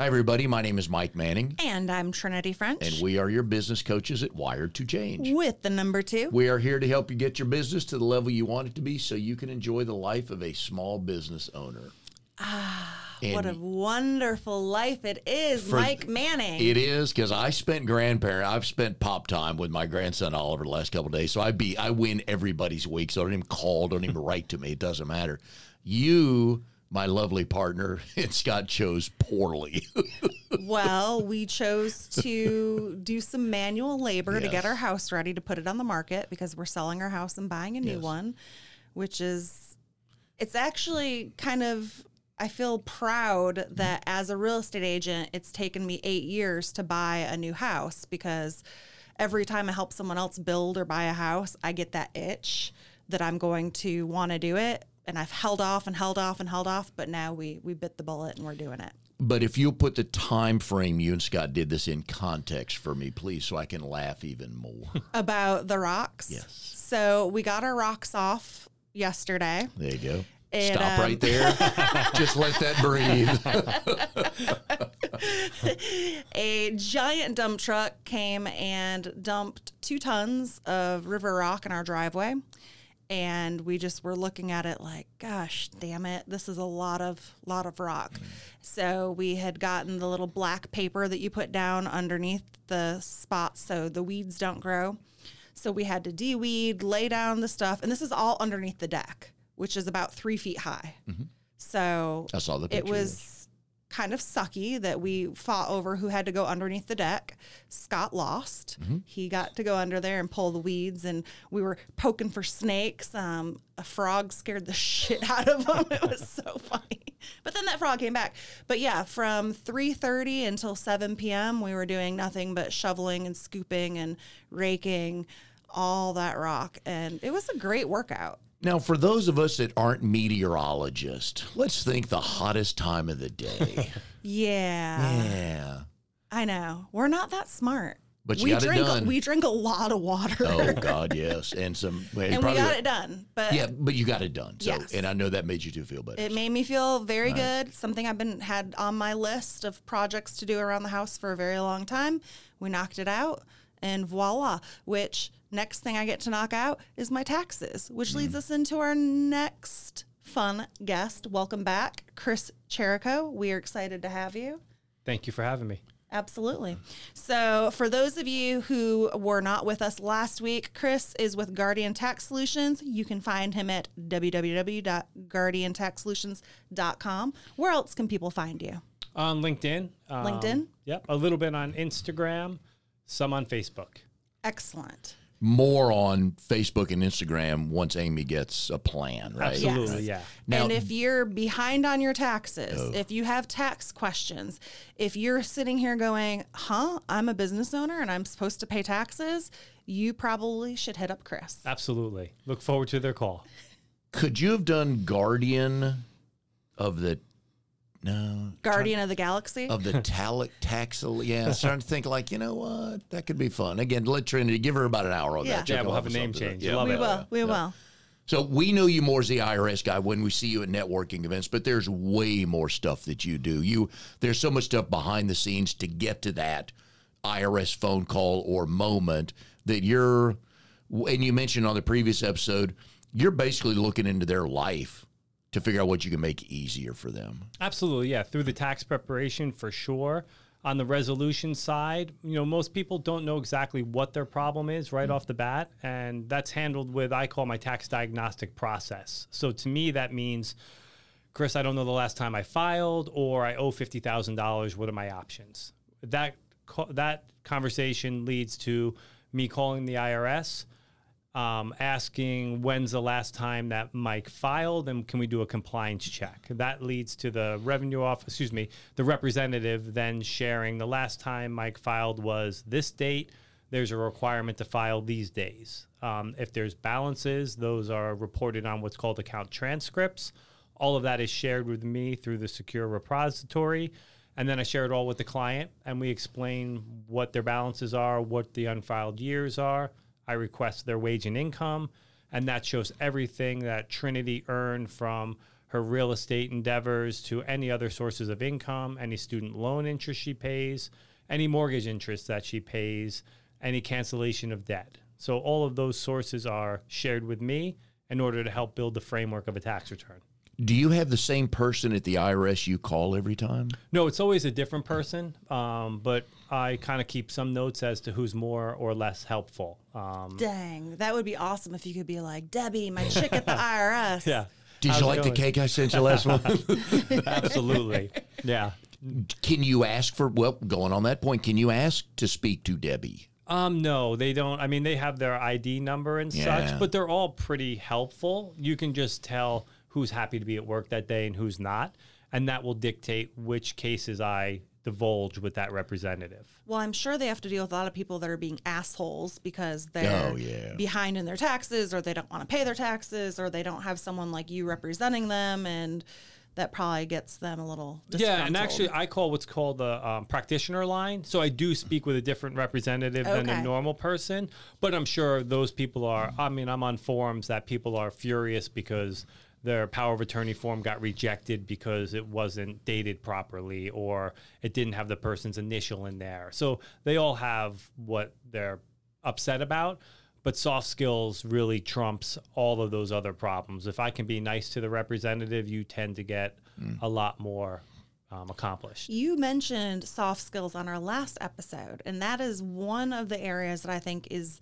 Hi, everybody. My name is Mike Manning, And I'm Trinity French. and we are your business coaches at Wired to Change. with the number two. We are here to help you get your business to the level you want it to be so you can enjoy the life of a small business owner. Ah, what a wonderful life it is, For- Mike Manning. It is because I spent grandparent. I've spent pop time with my grandson Oliver the last couple of days, so I be I win everybody's week. So don't even call, don't even write to me. It doesn't matter. You, my lovely partner, and Scott chose poorly. well, we chose to do some manual labor to get our house ready to put it on the market because we're selling our house and buying a new Yes. one, which is, it's actually kind of, I feel proud that as a real estate agent, it's taken me eight years to buy a new house because every time I help someone else build or buy a house, I get that itch that I'm going to want to do it. And I've held off and held off and held off, but now we we bit the bullet and we're doing it. But if you'll put the time frame you and Scott did this in context for me, please, so I can laugh even more. about the rocks. Yes. So we got our rocks off yesterday. There you go. And, Stop um, right there. Just let that breathe. A giant dump truck came and dumped two tons of river rock in our driveway. And we just were looking at it like, gosh, damn it, this is a lot of lot of rock. Mm. So we had gotten the little black paper that you put down underneath the spots so the weeds don't grow. So we had to de-weed, lay down the stuff, and this is all underneath the deck, which is about three feet high. Mm-hmm. So I saw the it was kind of sucky that we fought over who had to go underneath the deck. Scott lost. Mm-hmm. He got to go under there and pull the weeds, and we were poking for snakes. Um, a frog scared the shit out of him. It was so funny. But then that frog came back. But yeah, from 3:30 until 7 p.m., we were doing nothing but shoveling and scooping and raking all that rock, and it was a great workout. Now, for those of us that aren't meteorologists, let's think the hottest time of the day. Yeah, yeah. I know. We're not that smart. But you we got it drink done. we drink a lot of water. Oh God, yes, and some. and we got it done. But Yeah, but you got it done. So, Yes. and I know that made you two feel better. it made me feel very good. Something I've been had on my list of projects to do around the house for a very long time. We knocked it out and voila. Which next thing I get to knock out is my taxes, which Mm. leads us into our next fun guest. Welcome back, Chris Cherico. We are excited to have you. Thank you for having me. Absolutely. So, for those of you who were not with us last week, Chris is with Guardian Tax Solutions. You can find him at www.guardiantaxsolutions.com. Where else can people find you? On LinkedIn. um, LinkedIn? Yep. A little bit on Instagram, some on Facebook. Excellent. More on Facebook and Instagram once Amy gets a plan, right? Absolutely, yeah. Now- and if you're behind on your taxes, Oh. if you have tax questions, if you're sitting here going, huh, I'm a business owner and I'm supposed to pay taxes, you probably should hit up Chris. Absolutely. Look forward to their call. Could you have done Guardian of the no Guardian of the Galaxy. of the talic taxil? Yeah, I was trying to think like you know what that could be fun. Again, let Trinity give her about an hour on Yeah. that. She'll Yeah, come we'll have a name change. Yeah. Love we it. will. We will. So we know you more as the IRS guy when we see you at networking events, but there's way more stuff that you do. You there's so much stuff behind the scenes to get to that IRS phone call or moment that you're and you mentioned on the previous episode, you're basically looking into their life to figure out what you can make easier for them. Absolutely, yeah. Through the tax preparation for sure. On the resolution side, you know, most people don't know exactly what their problem is right mm. off the bat. And that's handled with, I call my tax diagnostic process. So to me, that means, Chris, I don't know the last time I filed or I owe $50,000. What are my options? That, that conversation leads to me calling the IRS um, asking when's the last time that Mike filed and can we do a compliance check. That leads to the revenue office, excuse me, the representative then sharing the last time Mike filed was this date. There's a requirement to file these days. Um, if there's balances, those are reported on what's called account transcripts. All of that is shared with me through the secure repository. And then I share it all with the client and we explain what their balances are, what the unfiled years are. I request their wage and income, and that shows everything that Trinity earned from her real estate endeavors to any other sources of income, any student loan interest she pays, any mortgage interest that she pays, any cancellation of debt. So all of those sources are shared with me in order to help build the framework of a tax return. Do you have the same person at the IRS you call every time? No, it's always a different person, um, but I kind of keep some notes as to who's more or less helpful. Um, Dang, that would be awesome if you could be like, Debbie, my chick at the IRS. yeah. Did How's you it like the cake I sent you last month? Absolutely. Yeah. can you ask for, well, going on that point, can you ask to speak to Debbie? Um, no, they don't. I mean, they have their ID number and Yeah. such, but they're all pretty helpful. You can just tell who's happy to be at work that day and who's not, and that will dictate which cases I divulge with that representative. Well, I'm sure they have to deal with a lot of people that are being assholes because they're Oh, yeah. behind in their taxes or they don't want to pay their taxes or they don't have someone like you representing them and that probably gets them a little Yeah, and actually, I call what's called the um, practitioner line. So I do speak with a different representative than a normal person, but I'm sure those people are. I mean, I'm on forums that people are furious because their power of attorney form got rejected because it wasn't dated properly or it didn't have the person's initial in there. So they all have what they're upset about. But soft skills really trumps all of those other problems. If I can be nice to the representative, you tend to get a lot more um, accomplished. You mentioned soft skills on our last episode, and that is one of the areas that I think is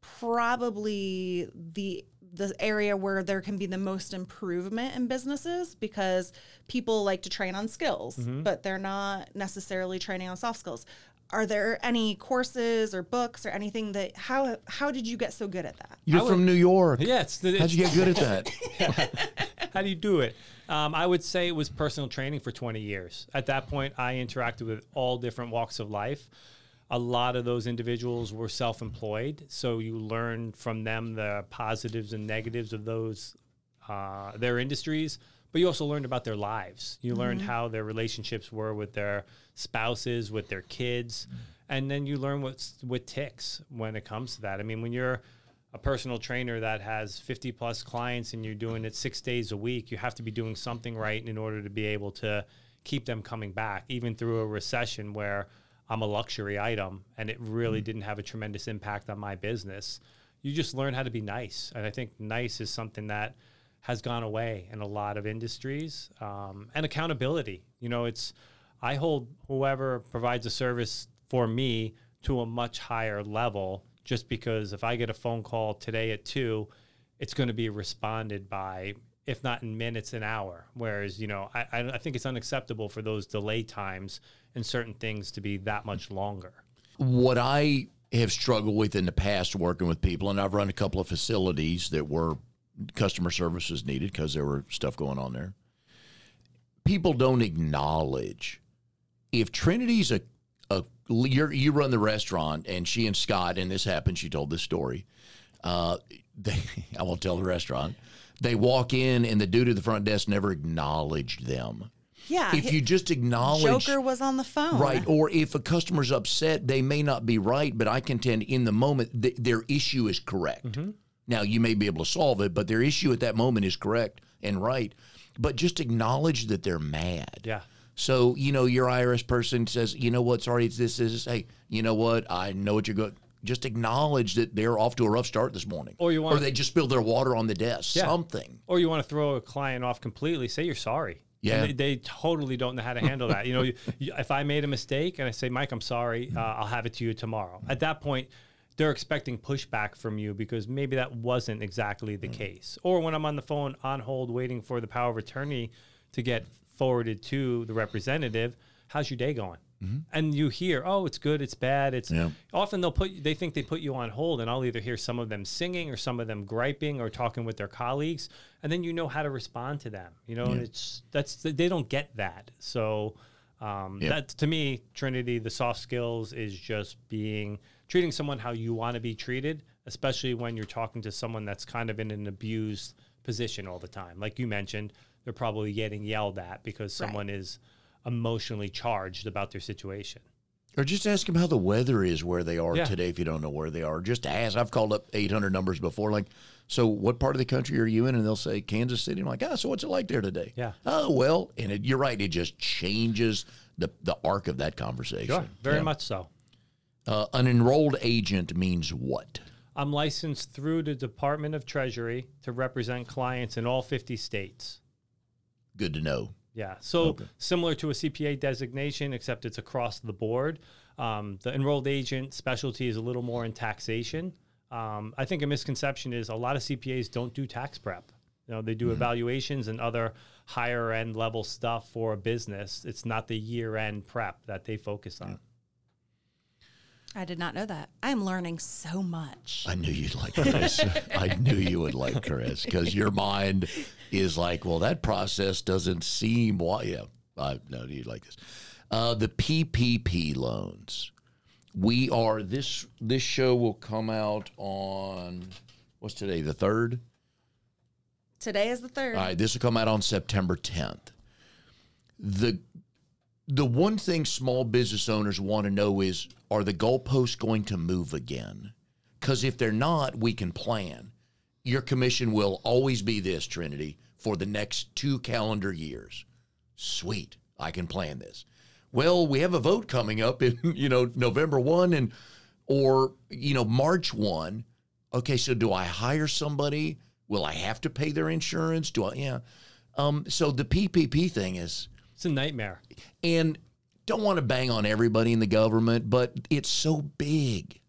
probably the the area where there can be the most improvement in businesses because people like to train on skills, but they're not necessarily training on soft skills. Are there any courses or books or anything that how how did you get so good at that? You're from New York. Yeah, How'd you get good at that? How do you do it? Um, I would say it was personal training for 20 years. At that point, I interacted with all different walks of life. A lot of those individuals were self employed. So you learn from them the positives and negatives of those, uh, their industries. But you also learned about their lives. You learned how their relationships were with their spouses, with their kids. And then you learn what's what ticks when it comes to that. I mean, when you're a personal trainer that has 50 plus clients and you're doing it six days a week, you have to be doing something right in order to be able to keep them coming back, even through a recession where I'm a luxury item and it really didn't have a tremendous impact on my business. You just learn how to be nice. And I think nice is something that has gone away in a lot of industries um, and accountability. You know, it's, I hold whoever provides a service for me to a much higher level just because if I get a phone call today at two, it's going to be responded by, if not in minutes, an hour. Whereas, you know, I, I think it's unacceptable for those delay times and certain things to be that much longer. what I have struggled with in the past working with people, and I've run a couple of facilities that were customer services needed because there were stuff going on there. People don't acknowledge if Trinity's a, a you run the restaurant, and she and Scott, and this happened. She told this story. Uh, they, I won't tell the restaurant. They walk in, and the dude at the front desk never acknowledged them. Yeah, If you just acknowledge Joker was on the phone. Right. Or if a customer's upset, they may not be right, but I contend in the moment th- their issue is correct. Mm-hmm. Now, you may be able to solve it, but their issue at that moment is correct and right. But just acknowledge that they're mad. Yeah. So, you know, your IRS person says, you know what, sorry, it's this, this, this. Hey, you know what? I know what you're going Just acknowledge that they're off to a rough start this morning. Or you want- or they just spilled their water on the desk. Yeah. Something. Or you want to throw a client off completely, say you're sorry. Yeah. They, they totally don't know how to handle that. You know, you, you, if I made a mistake and I say, Mike, I'm sorry, uh, I'll have it to you tomorrow. At that point, they're expecting pushback from you because maybe that wasn't exactly the case. Or when I'm on the phone on hold waiting for the power of attorney to get forwarded to the representative, how's your day going? And you hear, oh, it's good, it's bad, it's Yeah. often they'll put they think they put you on hold and I'll either hear some of them singing or some of them griping or talking with their colleagues and then you know how to respond to them you know and it's that's they don't get that so um, Yep. that to me Trinity the soft skills is just being treating someone how you want to be treated especially when you're talking to someone that's kind of in an abused position all the time like you mentioned they're probably getting yelled at because Right. someone is emotionally charged about their situation Or just ask them how the weather is where they are Yeah. today if you don't know where they are. Just ask. I've called up 800 numbers before, like, so what part of the country are you in? And they'll say Kansas City. I'm like, ah, so what's it like there today? Yeah. Oh, well, and it, you're right. It just changes the, the arc of that conversation. Sure, very Yeah. much so. Uh, an enrolled agent means what? I'm licensed through the Department of Treasury to represent clients in all 50 states. Good to know. Yeah. So similar to a CPA designation, except it's across the board. Um, the enrolled agent specialty is a little more in taxation. Um, I think a misconception is a lot of CPAs don't do tax prep. You know, they do evaluations and other higher end level stuff for a business. It's not the year end prep that they focus on. I did not know that. I'm learning so much. I knew you'd like Chris. I knew you would like Chris because your mind is like, well, that process doesn't seem why. Yeah, I know you'd like this. Uh, the PPP loans. We are this. This show will come out on what's today? The third. Today is the third. All right, this will come out on September 10th. The the one thing small business owners want to know is are the goalposts going to move again? Cuz if they're not, we can plan. Your commission will always be this, Trinity, for the next 2 calendar years. Sweet. I can plan this. Well, we have a vote coming up in, you know, November 1 and or, you know, March 1. Okay, so do I hire somebody? Will I have to pay their insurance? Do I yeah. Um so the PPP thing is It's a nightmare. and don't want to bang on everybody in the government, but it's so big.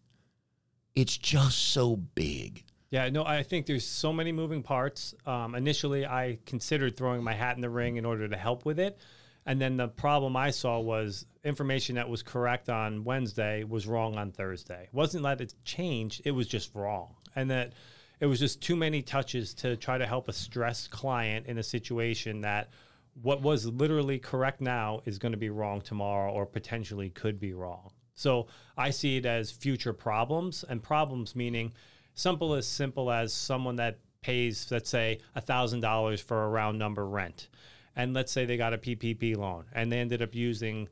It's just so big. Yeah, no, I think there's so many moving parts. Um, initially, I considered throwing my hat in the ring in order to help with it. And then the problem I saw was information that was correct on Wednesday was wrong on Thursday. It wasn't that it changed, it was just wrong. And that it was just too many touches to try to help a stressed client in a situation that what was literally correct now is going to be wrong tomorrow or potentially could be wrong. So I see it as future problems and problems meaning simple as simple as someone that pays, let's say, $1,000 for a round number rent. And let's say they got a PPP loan and they ended up using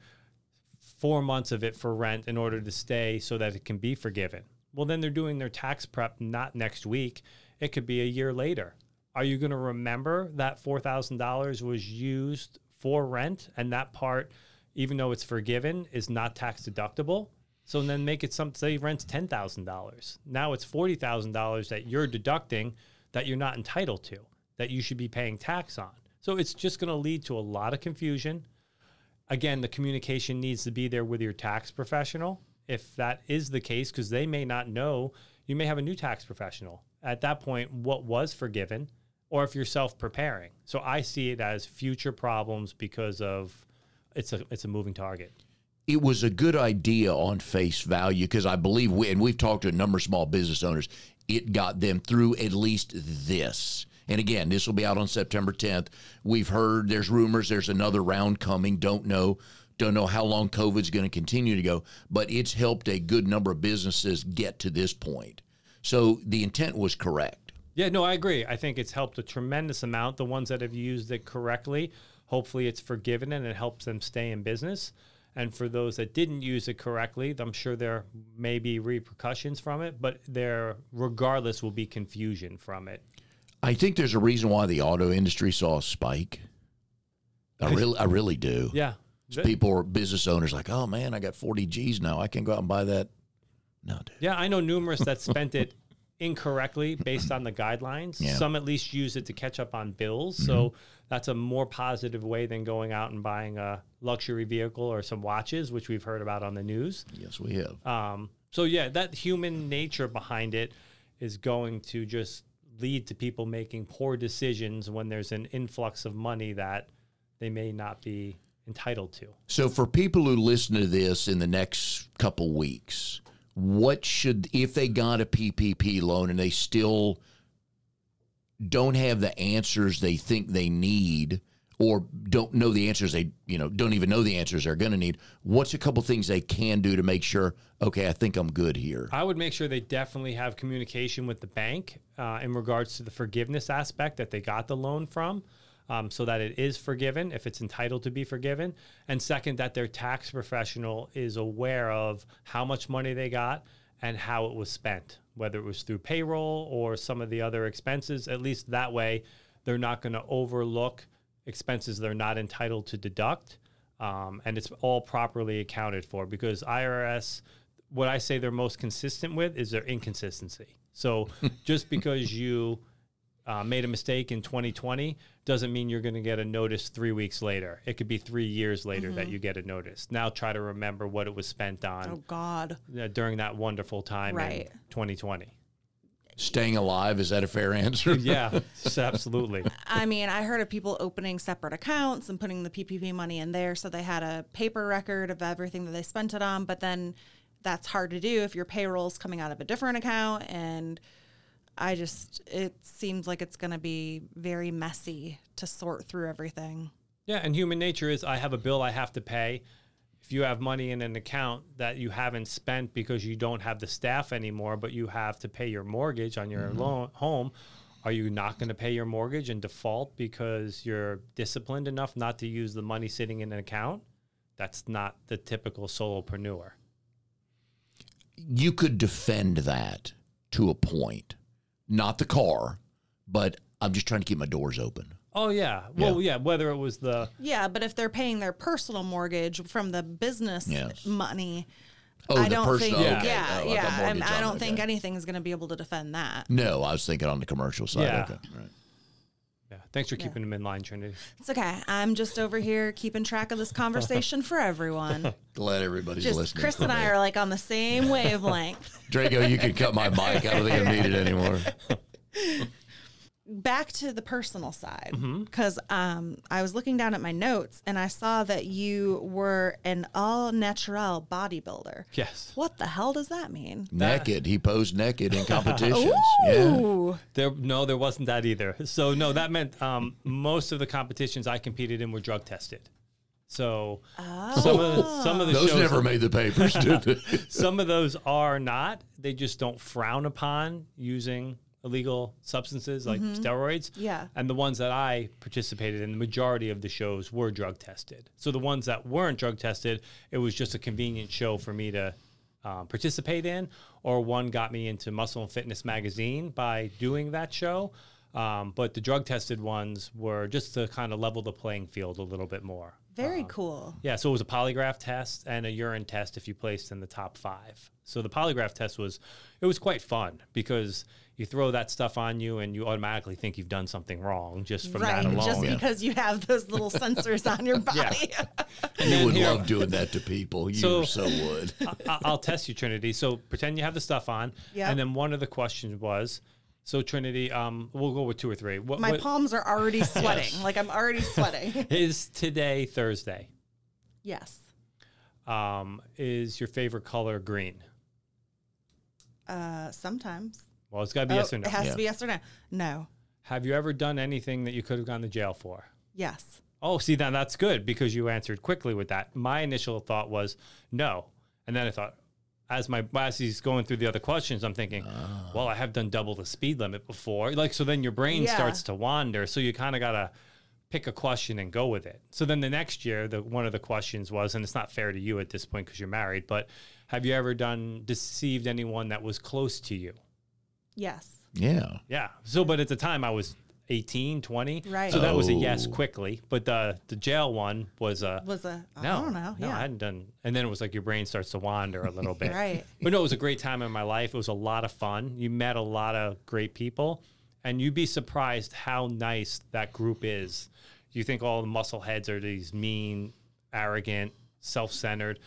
four months of it for rent in order to stay so that it can be forgiven. Well, then they're doing their tax prep not next week. It could be a year later. Are you going to remember that $4,000 was used for rent and that part, even though it's forgiven, is not tax deductible? So then make it some, say rent's $10,000. Now it's $40,000 that you're deducting that you're not entitled to, that you should be paying tax on. So it's just going to lead to a lot of confusion again, the communication needs to be there with your tax professional. If that is the case, because they may not know, you may have a new tax professional. At that point, what was forgiven, or if you're self preparing. So I see it as future problems because of it's a it's a moving target. It was a good idea on face value because I believe we and we've talked to a number of small business owners. It got them through at least this. And again, this will be out on September 10th. We've heard there's rumors there's another round coming. Don't know. Don't know how long COVID's going to continue to go, but it's helped a good number of businesses get to this point. So the intent was correct. Yeah, no, I agree. I think it's helped a tremendous amount. The ones that have used it correctly, hopefully it's forgiven and it helps them stay in business. And for those that didn't use it correctly, I'm sure there may be repercussions from it, but there, regardless, will be confusion from it. I think there's a reason why the auto industry saw a spike. I really, I really do. Yeah. People or business owners like, oh man, I got 40 G's now. I can go out and buy that. No, dude. Yeah, I know numerous that spent it incorrectly based on the guidelines. Yeah. Some at least use it to catch up on bills. So that's a more positive way than going out and buying a luxury vehicle or some watches, which we've heard about on the news. Yes, we have. Um, so yeah, that human nature behind it is going to just lead to people making poor decisions when there's an influx of money that they may not be entitled to. So for people who listen to this in the next couple weeks, what should if they got a PPP loan and they still don't have the answers they think they need or don't know the answers they you know don't even know the answers they're going to need what's a couple things they can do to make sure okay i think i'm good here I would make sure they definitely have communication with the bank uh, in regards to the forgiveness aspect that they got the loan from. Um, so that it is forgiven if it's entitled to be forgiven. And second, that their tax professional is aware of how much money they got and how it was spent, whether it was through payroll or some of the other expenses. At least that way, they're not going to overlook expenses they're not entitled to deduct. Um, and it's all properly accounted for because IRS, what I say they're most consistent with is their inconsistency. So just because you uh, made a mistake in 2020 doesn't mean you're going to get a notice three weeks later. It could be three years later that you get a notice. Now try to remember what it was spent on Oh God. uh, during that wonderful time Right. in 2020. Staying alive is that a fair answer? Yeah, absolutely. I mean, I heard of people opening separate accounts and putting the PPP money in there so they had a paper record of everything that they spent it on, but then that's hard to do if your payroll's coming out of a different account and I just it seems like it's going to be very messy to sort through everything. Yeah, and human nature is I have a bill I have to pay. If you have money in an account that you haven't spent because you don't have the staff anymore, but you have to pay your mortgage on your mm-hmm. loan home, are you not going to pay your mortgage and default because you're disciplined enough not to use the money sitting in an account? That's not the typical solopreneur. you could defend that to a point. Not the car, but I'm just trying to keep my doors open. Oh yeah. Well, yeah. Whether it was the Yeah, but if they're paying their personal mortgage from the business Yes. money, Oh, I don't personal. think okay. yeah, Oh, yeah, and mortgage I don't it, think okay. anything is going to be able to defend that. No, I was thinking on the commercial side. Yeah. Okay. Right. Yeah. Thanks for keeping them in line, Trinity. It's okay. I'm just over here keeping track of this conversation for everyone. Glad everybody's Just listening. Chris and I are like on the same wavelength. Draco, you can cut my mic. I don't think I need it anymore. Back to the personal side, Mm-hmm. because um, I was looking down at my notes and I saw that you were an all natural bodybuilder. Yes. What the hell does that mean? Naked. He posed naked in competitions. yeah. Ooh. There, no, there wasn't that either. So no, that meant um, most of the competitions I competed in were drug tested. So some of the, some of the Those shows, never made the papers, did they? some of those are not. They just don't frown upon using illegal substances like steroids. Yeah. And the ones that I participated in, the majority of the shows were drug tested. So the ones that weren't drug tested, it was just a convenient show for me to um, participate in. Or one got me into Muscle and Fitness magazine by doing that show. Um, but the drug tested ones were just to kind of level the playing field a little bit more. Very cool. Yeah, so it was a polygraph test and a urine test if you placed in the top five. So the polygraph test was it was quite fun because you throw that stuff on you and you automatically think you've done something wrong just from right. that alone. Just Yeah. because you have those little sensors on your body. And You would here- love doing that to people. You So- so, would. I- I'll test you, Trinity. So pretend you have the stuff on, Yep. and then one of the questions was, so Trinity, um, we'll go with two or three. What, My what palms are already sweating. Like I'm already sweating. is today Thursday? yes. Um, is your favorite color green? Uh, sometimes. Well, it's got to be Oh, yes or no. It has Yeah. to be yes or no. No. Have you ever done anything that you could have gone to jail for? Yes. Oh, see, then that's good because you answered quickly with that. My initial thought was no, and then I thought, as my as he's going through the other questions, I'm thinking, ah. well, I have done double the speed limit before. Like, so then your brain Yeah. starts to wander. So you kind of gotta pick a question and go with it. So then the next year, the one of the questions was, and it's not fair to you at this point because you're married, but have you ever done deceived anyone that was close to you? Yes. Yeah. Yeah. So, but at the time I was 18, 20. Right. So that was a oh. yes Oh. quickly. But the the jail one was a Was a I no. don't know. No, I hadn't done. And then it was like your brain starts to wander a little bit. Right. But no, it was a great time in my life. It was a lot of fun. You met a lot of great people, and you'd be surprised how nice that group is. You think all the muscle heads are these mean, arrogant, self-centered,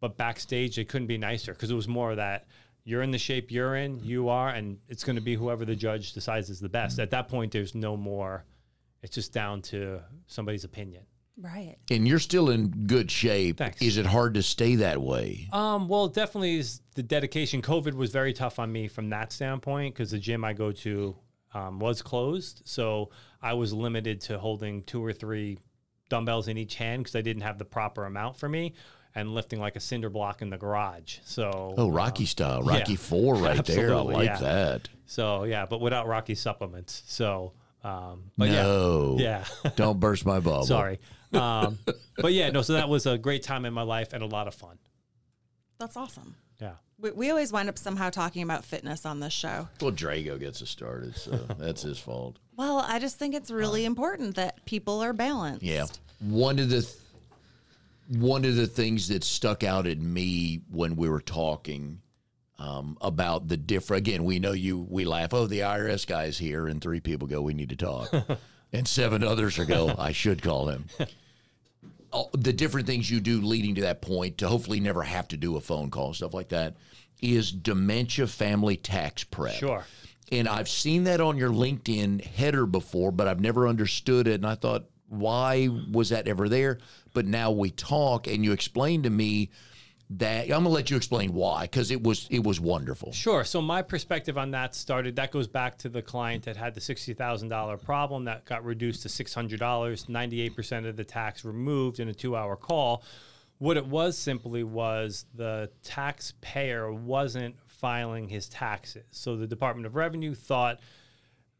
but backstage they couldn't be nicer because it was more of that. You're in the shape you're in, you are, and it's going to be whoever the judge decides is the best. At that point, there's no more. It's just down to somebody's opinion. Right. And you're still in good shape. Thanks. Is it hard to stay that way? Um, well, it definitely is the dedication. COVID was very tough on me from that standpoint because the gym I go to um, was closed, so I was limited to holding two or three dumbbells in each hand because I didn't have the proper amount for me, and lifting like a cinder block in the garage. So, Oh, Rocky style. Rocky yeah. Four right there. I like yeah. that. so yeah, but without Rocky supplements. So, Um, but yeah, no. yeah. Don't burst my bubble. Sorry. Um, but yeah, no. So that was a great time in my life and a lot of fun. That's awesome. Yeah. We, we always wind up somehow talking about fitness on this show. Well, Drago gets us started, so that's his fault. Well, I just think it's really important that people are balanced. Yeah. One of the th- one of the things that stuck out at me when we were talking um, about the different again, we know you we laugh, oh, the IRS guy's here, and three people go, we need to talk. and seven others are go, I should call him. The different things you do leading to that point to hopefully never have to do a phone call and stuff like that is dementia family tax prep. Sure. And I've seen that on your LinkedIn header before, but I've never understood it. And I thought, why was that ever there? But now we talk, and you explain to me that I'm gonna let you explain why because it was it was wonderful. Sure. So my perspective on that started. That goes back to the client that had the sixty thousand dollar problem that got reduced to six hundred dollars. Ninety eight percent of the tax removed in a two hour call. What it was simply was the taxpayer wasn't filing his taxes. So the Department of Revenue thought,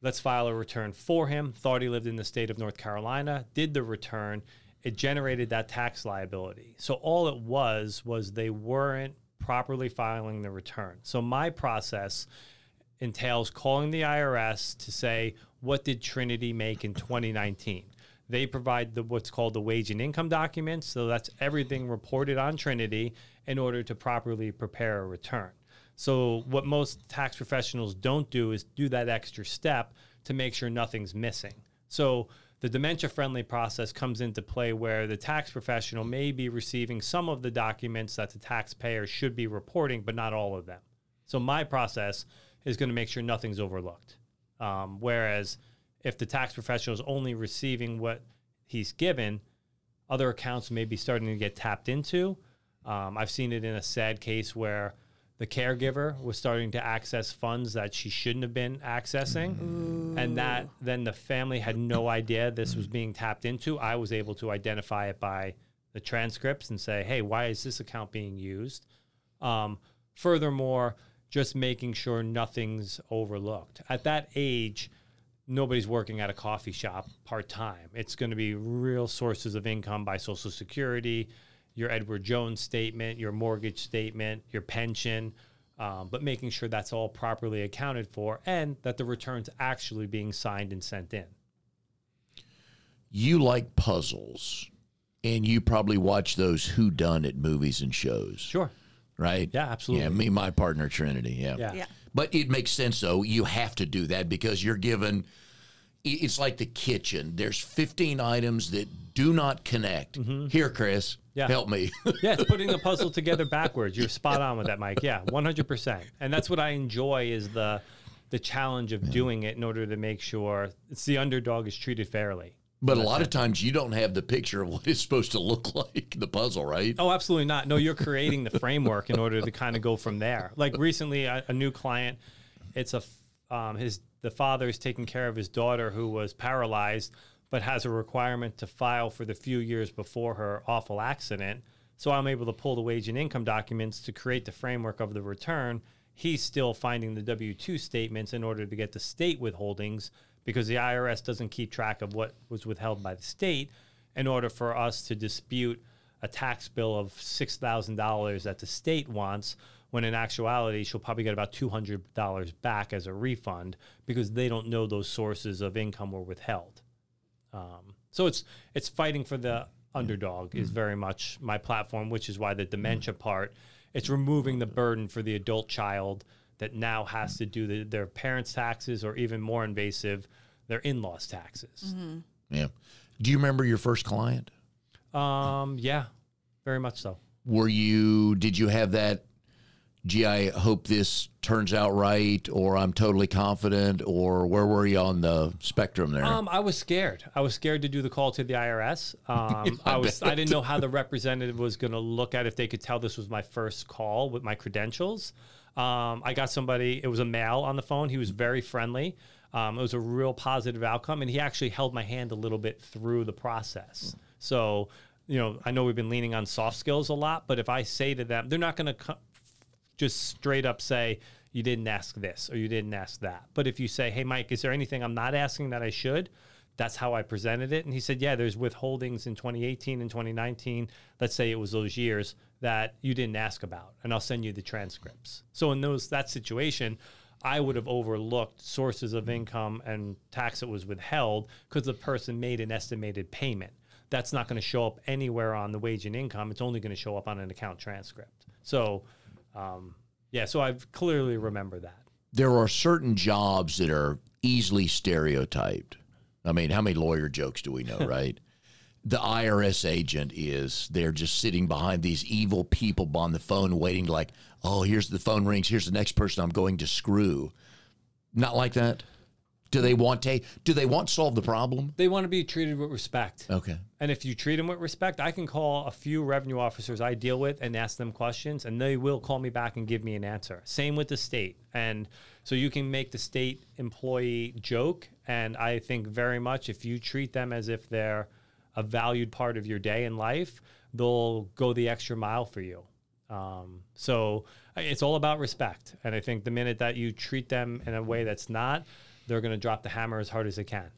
let's file a return for him. Thought he lived in the state of North Carolina. Did the return it generated that tax liability. So all it was was they weren't properly filing the return. So my process entails calling the IRS to say what did Trinity make in 2019. They provide the what's called the wage and income documents, so that's everything reported on Trinity in order to properly prepare a return. So what most tax professionals don't do is do that extra step to make sure nothing's missing. So the dementia friendly process comes into play where the tax professional may be receiving some of the documents that the taxpayer should be reporting, but not all of them. So my process is going to make sure nothing's overlooked. Um, whereas if the tax professional is only receiving what he's given, other accounts may be starting to get tapped into. Um, I've seen it in a sad case where the caregiver was starting to access funds that she shouldn't have been accessing. Ooh. and that then the family had no idea this was being tapped into. I was able to identify it by the transcripts and say hey why is this account being used? Um, furthermore just making sure nothing's overlooked. At that age nobody's working at a coffee shop part-time. It's going to be real sources of income by social security your Edward Jones statement, your mortgage statement, your pension, um, but making sure that's all properly accounted for and that the return's actually being signed and sent in. You like puzzles, and you probably watch those Who Done It movies and shows. Sure. Right? Yeah, absolutely. Yeah, me, my partner, Trinity. Yeah. Yeah. Yeah. But it makes sense, though. You have to do that because you're given it's like the kitchen. There's 15 items that do not connect. Here, Chris, Yeah. help me. yeah, it's putting the puzzle together backwards. You're spot on with that, Mike. Yeah, 100%. And that's what I enjoy is the the challenge of doing it in order to make sure it's the underdog is treated fairly. but a lot of times you don't have the picture of what it's supposed to look like, the puzzle, right? Oh, absolutely not. No, you're creating the framework in order to kind of go from there. Like recently, a, a new client, it's a um, his the father is taking care of his daughter who was paralyzed, but has a requirement to file for the few years before her awful accident. So I'm able to pull the wage and income documents to create the framework of the return. He's still finding the W 2 statements in order to get the state withholdings because the IRS doesn't keep track of what was withheld by the state in order for us to dispute a tax bill of $6,000 that the state wants when in actuality she'll probably get about $200 back as a refund because they don't know those sources of income were withheld. Um, so it's it's fighting for the underdog is very much my platform, which is why the dementia part it's removing the burden for the adult child that now has to do the, their parents' taxes or even more invasive, their in-laws' taxes. Yeah. Do you remember your first client? Um, yeah, very much so. Were you, did you have that, gee, I hope this turns out right, or I'm totally confident, or where were you on the spectrum there? Um, I was scared. I was scared to do the call to the IRS. Um, I was. I didn't know how the representative was going to look at if they could tell this was my first call with my credentials. Um, I got somebody. It was a male on the phone. He was very friendly. Um, it was a real positive outcome, and he actually held my hand a little bit through the process. So, you know, I know we've been leaning on soft skills a lot, but if I say to them, they're not going to co- just straight up say, you didn't ask this or you didn't ask that. But if you say, hey, Mike, is there anything I'm not asking that I should? That's how I presented it. And he said, yeah, there's withholdings in 2018 and 2019. Let's say it was those years that you didn't ask about, and I'll send you the transcripts. So in those that situation, I would have overlooked sources of income and tax that was withheld because the person made an estimated payment. That's not going to show up anywhere on the wage and income. It's only going to show up on an account transcript. So, um, yeah, so I've clearly remember that. There are certain jobs that are easily stereotyped. I mean, how many lawyer jokes do we know, right? the IRS agent is they're just sitting behind these evil people on the phone waiting like, oh, here's the phone rings, here's the next person I'm going to screw. Not like that. Do they want to do they want to solve the problem? They want to be treated with respect. Okay. And if you treat them with respect, I can call a few revenue officers I deal with and ask them questions, and they will call me back and give me an answer. Same with the state. And so you can make the state employee joke. And I think very much if you treat them as if they're a valued part of your day in life, they'll go the extra mile for you. Um, so it's all about respect. And I think the minute that you treat them in a way that's not, they're going to drop the hammer as hard as they can.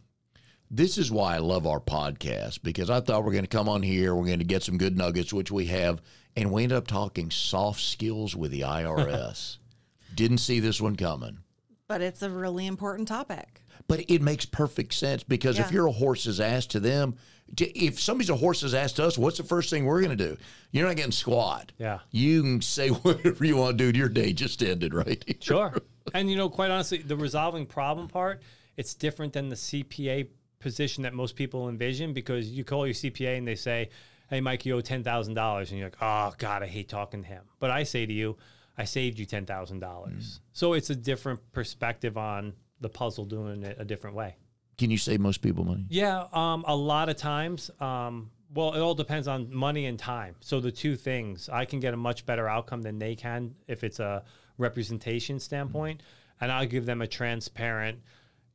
This is why I love our podcast because I thought we're going to come on here, we're going to get some good nuggets, which we have, and we ended up talking soft skills with the IRS. Didn't see this one coming. But it's a really important topic. But it makes perfect sense because if you're a horse's ass to them, if somebody's a horse's ass to us, what's the first thing we're going to do? You're not getting squat. Yeah. You can say whatever you want, dude. Your day just ended, right? Sure. And you know, quite honestly, the resolving problem part, it's different than the CPA position that most people envision because you call your CPA and they say, Hey Mike, you owe ten thousand dollars and you're like, Oh God, I hate talking to him. But I say to you, I saved you ten thousand dollars. So it's a different perspective on the puzzle doing it a different way. Can you save most people money? Yeah, um, a lot of times. Um, well, it all depends on money and time. So the two things, I can get a much better outcome than they can if it's a representation standpoint, and I'll give them a transparent.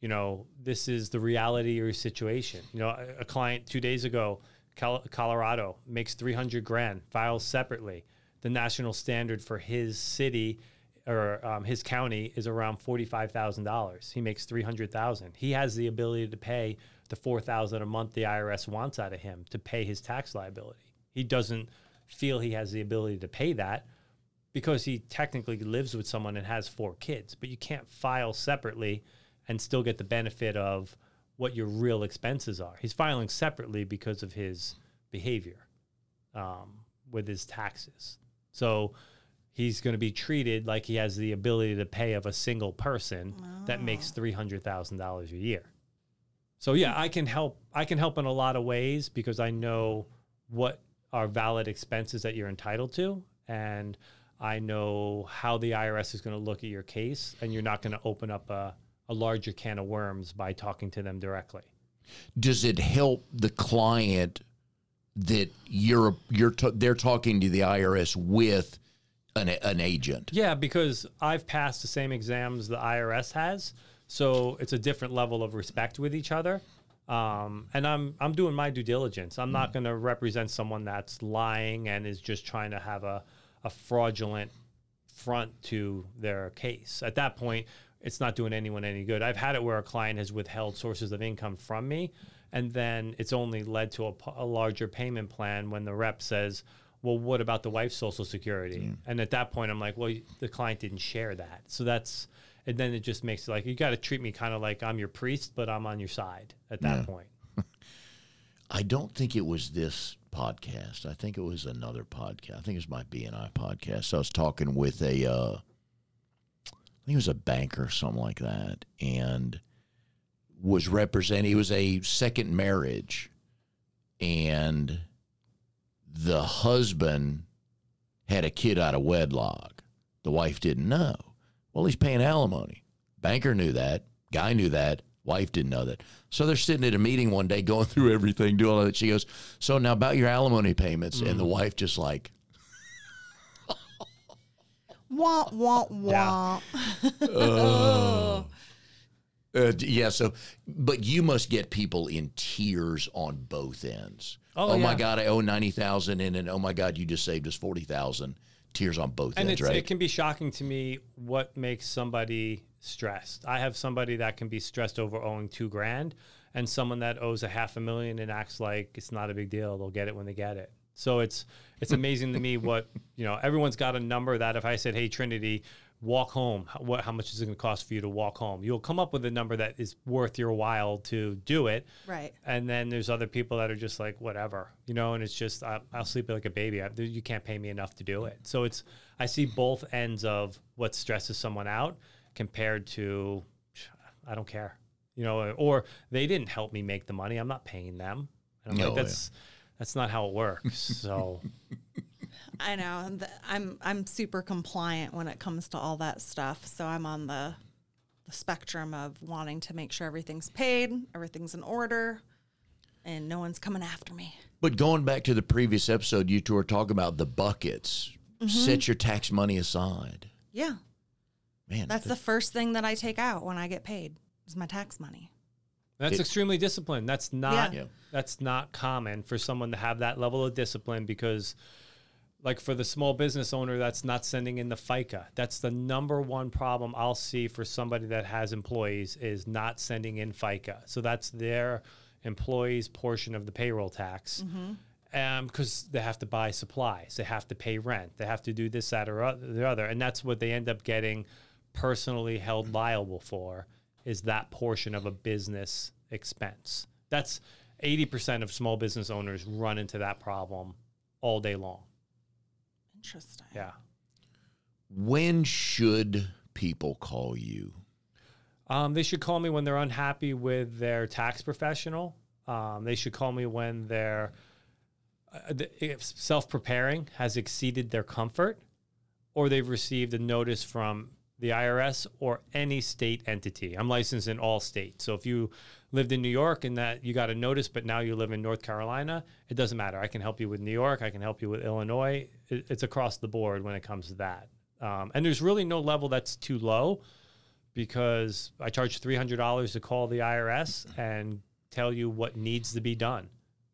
You know, this is the reality of your situation. You know, a, client two days ago, Col- Colorado makes three hundred grand, files separately. The national standard for his city or um, his county is around forty-five thousand dollars. He makes three hundred thousand. He has the ability to pay the four thousand a month the IRS wants out of him to pay his tax liability. He doesn't feel he has the ability to pay that because he technically lives with someone and has four kids. But you can't file separately and still get the benefit of what your real expenses are. He's filing separately because of his behavior um, with his taxes. So he's going to be treated like he has the ability to pay of a single person that makes three hundred thousand dollars a year. So yeah, I can help. I can help in a lot of ways because I know what are valid expenses that you're entitled to, and I know how the IRS is going to look at your case, and you're not going to open up a, a larger can of worms by talking to them directly. Does it help the client that you're you're t- they're talking to the IRS with an, an agent? Yeah, because I've passed the same exams the IRS has, so it's a different level of respect with each other. Um, and I'm I'm doing my due diligence. I'm not going to represent someone that's lying and is just trying to have a, a fraudulent front to their case. At that point, it's not doing anyone any good. I've had it where a client has withheld sources of income from me, and then it's only led to a larger payment plan when the rep says, "Well, what about the wife's social security?" Mm. And at that point, I'm like, "Well, the client didn't share that." So that's and then it just makes it like you got to treat me kind of like I'm your priest, but I'm on your side at that point. I don't think it was this podcast. I think it was another podcast. I think it was my BNI podcast. I was talking with a, uh, I think it was a banker or something like that, and was representing. It was a second marriage, and the husband had a kid out of wedlock. The wife didn't know. Well, he's paying alimony. Banker knew that. Guy knew that. Wife didn't know that. So they're sitting at a meeting one day going through everything, doing all that. She goes, So now about your alimony payments. And the wife just like, Wah, wah, wah. uh, yeah. So, but you must get people in tears on both ends. Oh, my yeah. God, I owe 90000 and then, oh my God, you just saved us 40000 tears on both and ends, it's, right? it can be shocking to me what makes somebody stressed. I have somebody that can be stressed over owing two grand, and someone that owes a half a million and acts like it's not a big deal. They'll get it when they get it. So it's it's amazing to me what you know. Everyone's got a number that if I said, "Hey Trinity, walk home," how, what how much is it going to cost for you to walk home? You'll come up with a number that is worth your while to do it. Right. And then there's other people that are just like whatever, you know, and it's just I, I'll sleep like a baby. I, you can't pay me enough to do it. So it's I see both ends of what stresses someone out compared to I don't care, you know, or they didn't help me make the money. I'm not paying them. And I'm No, like that's that's not how it works. So I know. I'm I'm super compliant when it comes to all that stuff. So I'm on the the spectrum of wanting to make sure everything's paid, everything's in order, and no one's coming after me. But going back to the previous episode, you two were talking about the buckets. Mm-hmm. Set your tax money aside. Yeah. Man, That's the first thing that I take out when I get paid is my tax money. That's It- extremely disciplined. That's not Yeah. that's not common for someone to have that level of discipline because like for the small business owner that's not sending in the FICA. That's the number one problem I'll see for somebody that has employees is not sending in FICA. So that's their employees portion of the payroll tax. Mm-hmm. Um, because they have to buy supplies, they have to pay rent, they have to do this, that, or oth- the other, and that's what they end up getting personally held liable for is that portion of a business expense. That's eighty percent of small business owners run into that problem all day long. Interesting. Yeah. when should people call you? Um, they should call me when they're unhappy with their tax professional. Um, they should call me when they're uh, if self-preparing has exceeded their comfort, or they've received a notice from the IRS or any state entity. I'm licensed in all states, so if you lived in New York and that you got a notice, but now you live in North Carolina, it doesn't matter. I can help you with New York. I can help you with Illinois. It's across the board when it comes to that. Um, and there's really no level that's too low because I charge three hundred dollars to call the IRS and tell you what needs to be done.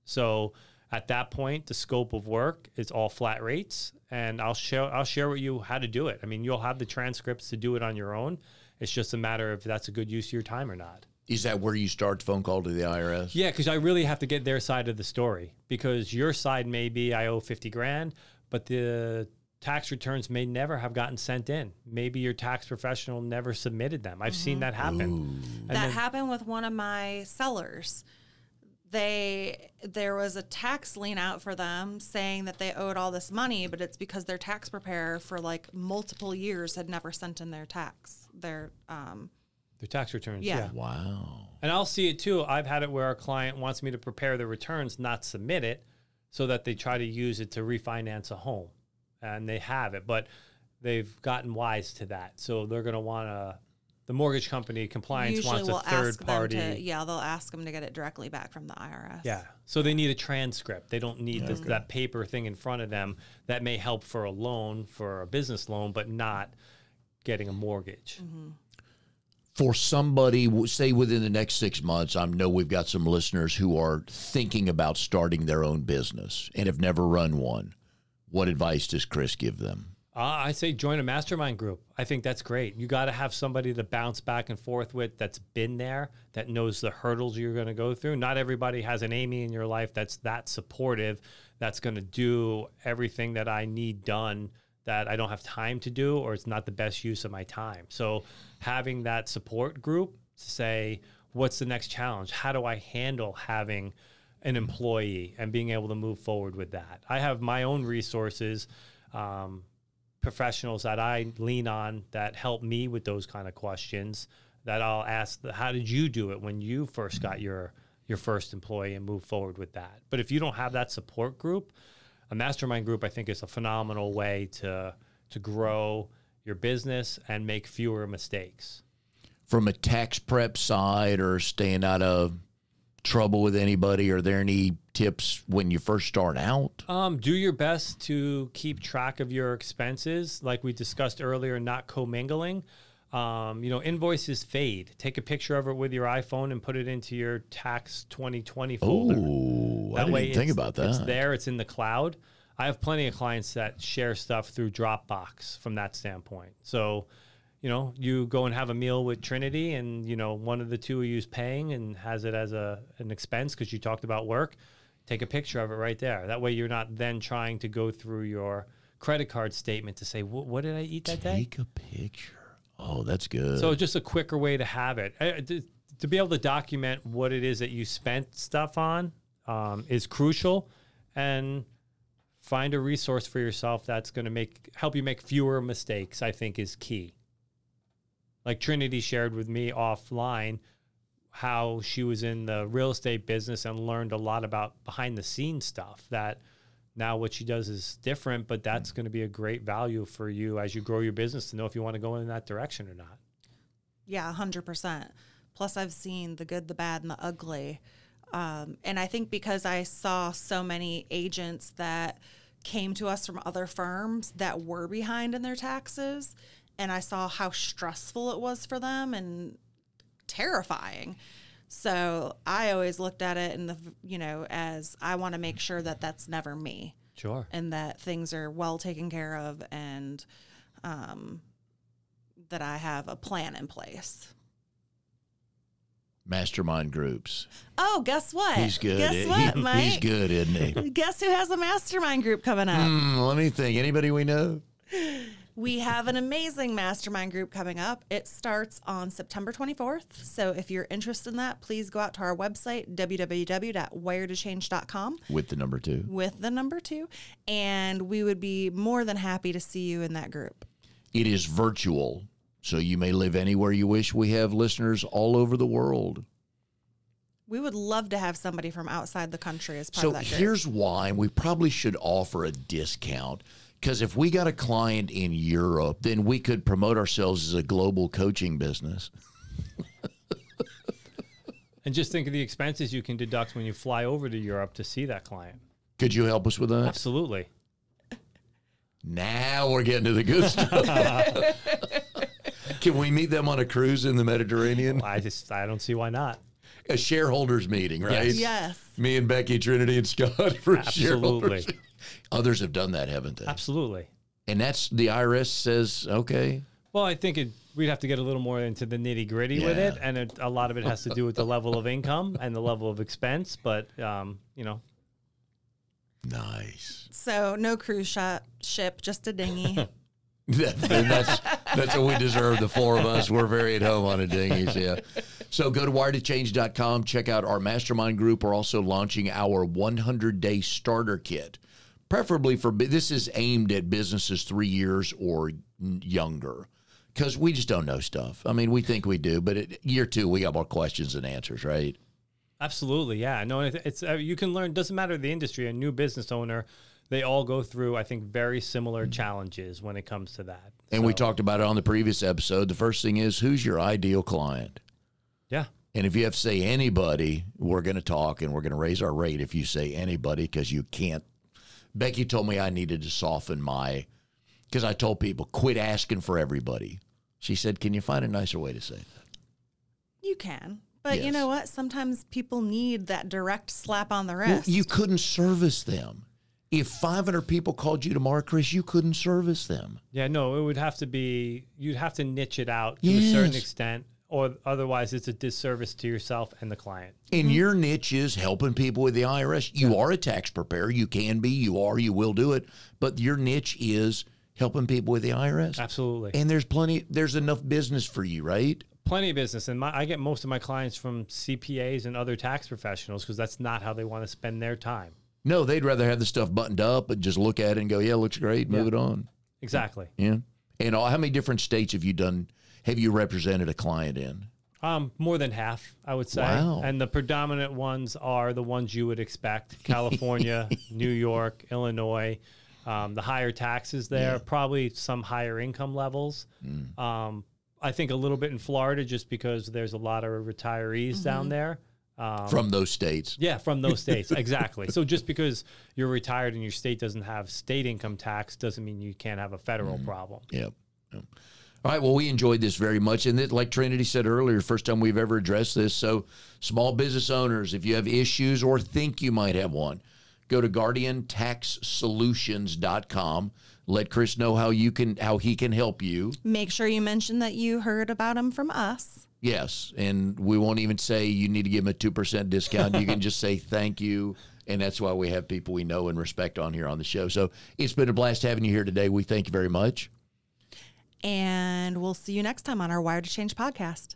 So at that point, the scope of work is all flat rates, and I'll share I'll share with you how to do it. I mean, you'll have the transcripts to do it on your own. It's just a matter of if that's a good use of your time or not. Is that where you start the phone call to the IRS? Yeah, because I really have to get their side of the story because your side may be I owe 50 grand, but the tax returns may never have gotten sent in. Maybe your tax professional never submitted them. I've seen mm-hmm. that happen. That then- happened with one of my sellers. They there was a tax lien out for them saying that they owed all this money, but it's because their tax preparer for like multiple years had never sent in their tax. Their um Their tax returns. Yeah. Yeah. Wow. And I'll see it too. I've had it where a client wants me to prepare the returns, not submit it, so that they try to use it to refinance a home. And they have it, but they've gotten wise to that. So they're going to want to, the mortgage company compliance usually wants a will third ask party. them to yeah, they'll ask them to get it directly back from the IRS. Yeah. So they need a transcript. They don't need this, that paper thing in front of them that may help for a loan, for a business loan, but not getting a mortgage. Mm-hmm. For somebody, say within the next six months, I know we've got some listeners who are thinking about starting their own business and have never run one. What advice does Chris give them? Uh, I say join a mastermind group. I think that's great. You got to have somebody to bounce back and forth with that's been there, that knows the hurdles you're going to go through. Not everybody has an Amy in your life that's that supportive, that's going to do everything that I need done that I don't have time to do, or it's not the best use of my time. So having that support group to say, what's the next challenge? How do I handle having an employee and being able to move forward with that? I have my own resources. Um, professionals that I lean on that help me with those kind of questions that I'll ask the, how did you do it when you first got your your first employee and move forward with that? But if you don't have that support group a mastermind group I think is a phenomenal way to to grow your business and make fewer mistakes. From a tax prep side or staying out of trouble with anybody, are there any tips when you first start out? Um, do your best to keep track of your expenses, like we discussed earlier, not commingling. Um, you know, invoices fade. Take a picture of it with your iPhone and put it into your tax 2020 folder. Oh, I didn't even think about that. It's there. It's in the cloud. I have plenty of clients that share stuff through Dropbox from that standpoint. So, you know, you go and have a meal with Trinity, and you know, one of the two of you is paying and has it as a an expense because you talked about work. Take a picture of it right there. That way, you're not then trying to go through your credit card statement to say, "What, what did I eat that day?" Take a picture. Oh, that's good. So just a quicker way to have it. Uh, to, to be able to document what it is that you spent stuff on um, is crucial, and find a resource for yourself that's going to make help you make fewer mistakes. I think is key. Like Trinity shared with me offline how she was in the real estate business and learned a lot about behind the scenes stuff that now what she does is different but that's going to be a great value for you as you grow your business to know if you want to go in that direction or not Yeah, 100%. Plus, I've seen the good, the bad, and the ugly. Um, and I think because I saw so many agents that came to us from other firms that were behind in their taxes, and I saw how stressful it was for them and terrifying. So I always looked at it in the, you know, as I want to make sure that that's never me sure and that things are well taken care of and um, that I have a plan in place. Mastermind groups. Oh, guess what? He's good. Guess what, he- Mike? he's good, isn't he? Guess who has a mastermind group coming up? Hmm, let me think. Anybody we know? We have an amazing mastermind group coming up. It starts on September 24th. So if you're interested in that, please go out to our website, www.wiretochange.com With the number two. with the number two. And we would be more than happy to see you in that group. It is virtual, so you may live anywhere you wish. We have listeners all over the world. We would love to have somebody from outside the country as part So of that group. here's why we probably should offer a discount. Because if we got a client in Europe, then we could promote ourselves as a global coaching business. and just think of the expenses you can deduct when you fly over to europe to see that client Could you help us with that? absolutely Now we're getting to the good stuff. Can we meet them on a cruise in the Mediterranean? i just i don't see why not A shareholders meeting, right? Yes. Me and Becky, Trinity, and Scott for Absolutely. shareholders. Others have done that, haven't they? absolutely And that's the IRS says, okay, Well, I think it, we'd have to get a little more into the nitty gritty with it, and it, a lot of it has to do with the level of income and the level of expense. But um, you know, nice. So no cruise ship, ship just a dinghy. That- that's that's what we deserve. The four of us, we're very at home on a dinghies. Yeah. So go to wiretochange.com, check out our mastermind group. We're also launching our 100 day starter kit, preferably for this is aimed at businesses three years or younger, because we just don't know stuff. I mean, we think we do, but at year two, we got more questions than answers, right? absolutely, yeah. No, it's uh, you can learn. Doesn't matter the industry. A new business owner, they all go through, I think, very similar challenges when it comes to that. And we talked about it on the previous episode. The first thing is who's your ideal client? yeah, And if you have to say anybody, we're going to talk and we're going to raise our rate if you say anybody because you can't. Becky told me I needed to soften my, because I told people, quit asking for everybody. She said, Can you find a nicer way to say that? you can. But you know what? Sometimes people need that direct slap on the Well, wrist. you couldn't service them. If 500 people called you tomorrow, Chris, you couldn't service them. yeah. No, it would have to be. You'd have to niche it out to a certain extent, or otherwise, it's a disservice to yourself and the client. And your niche is helping people with the IRS. You are a tax preparer. You can be, you are, you will do it. But your niche is helping people with the IRS. Absolutely. And there's plenty, there's enough business for you, right? plenty of business and my, i get most of my clients from cpas and other tax professionals because that's not how they want to spend their time No, they'd rather have the stuff buttoned up and just look at it and go, yeah, looks great, move it on. exactly Yeah. And all, how many different states have you done, have you represented a client in? um, more than half i would say Wow. and the predominant ones are the ones you would expect california new york illinois um, the higher taxes there probably some higher income levels Mm. um, i think a little bit in florida just because there's a lot of retirees down there um, From those states. Yeah, from those states. exactly. So just because you're retired and your state doesn't have state income tax doesn't mean you can't have a federal problem. Yep. Yep. All right. Well, we enjoyed this very much. And it, like Trinity said earlier, first time we've ever addressed this. So, small business owners, if you have issues or think you might have one, go to guardiantaxsolutions.com. Let Chris know how you can how he can help you. Make sure you mention that you heard about him from us. Yes, and we won't even say you need to give him a two percent discount. You can just say thank you, and that's why we have people we know and respect on here on the show. So it's been a blast having you here today. We thank you very much. And we'll see you next time on our Wired to Change podcast.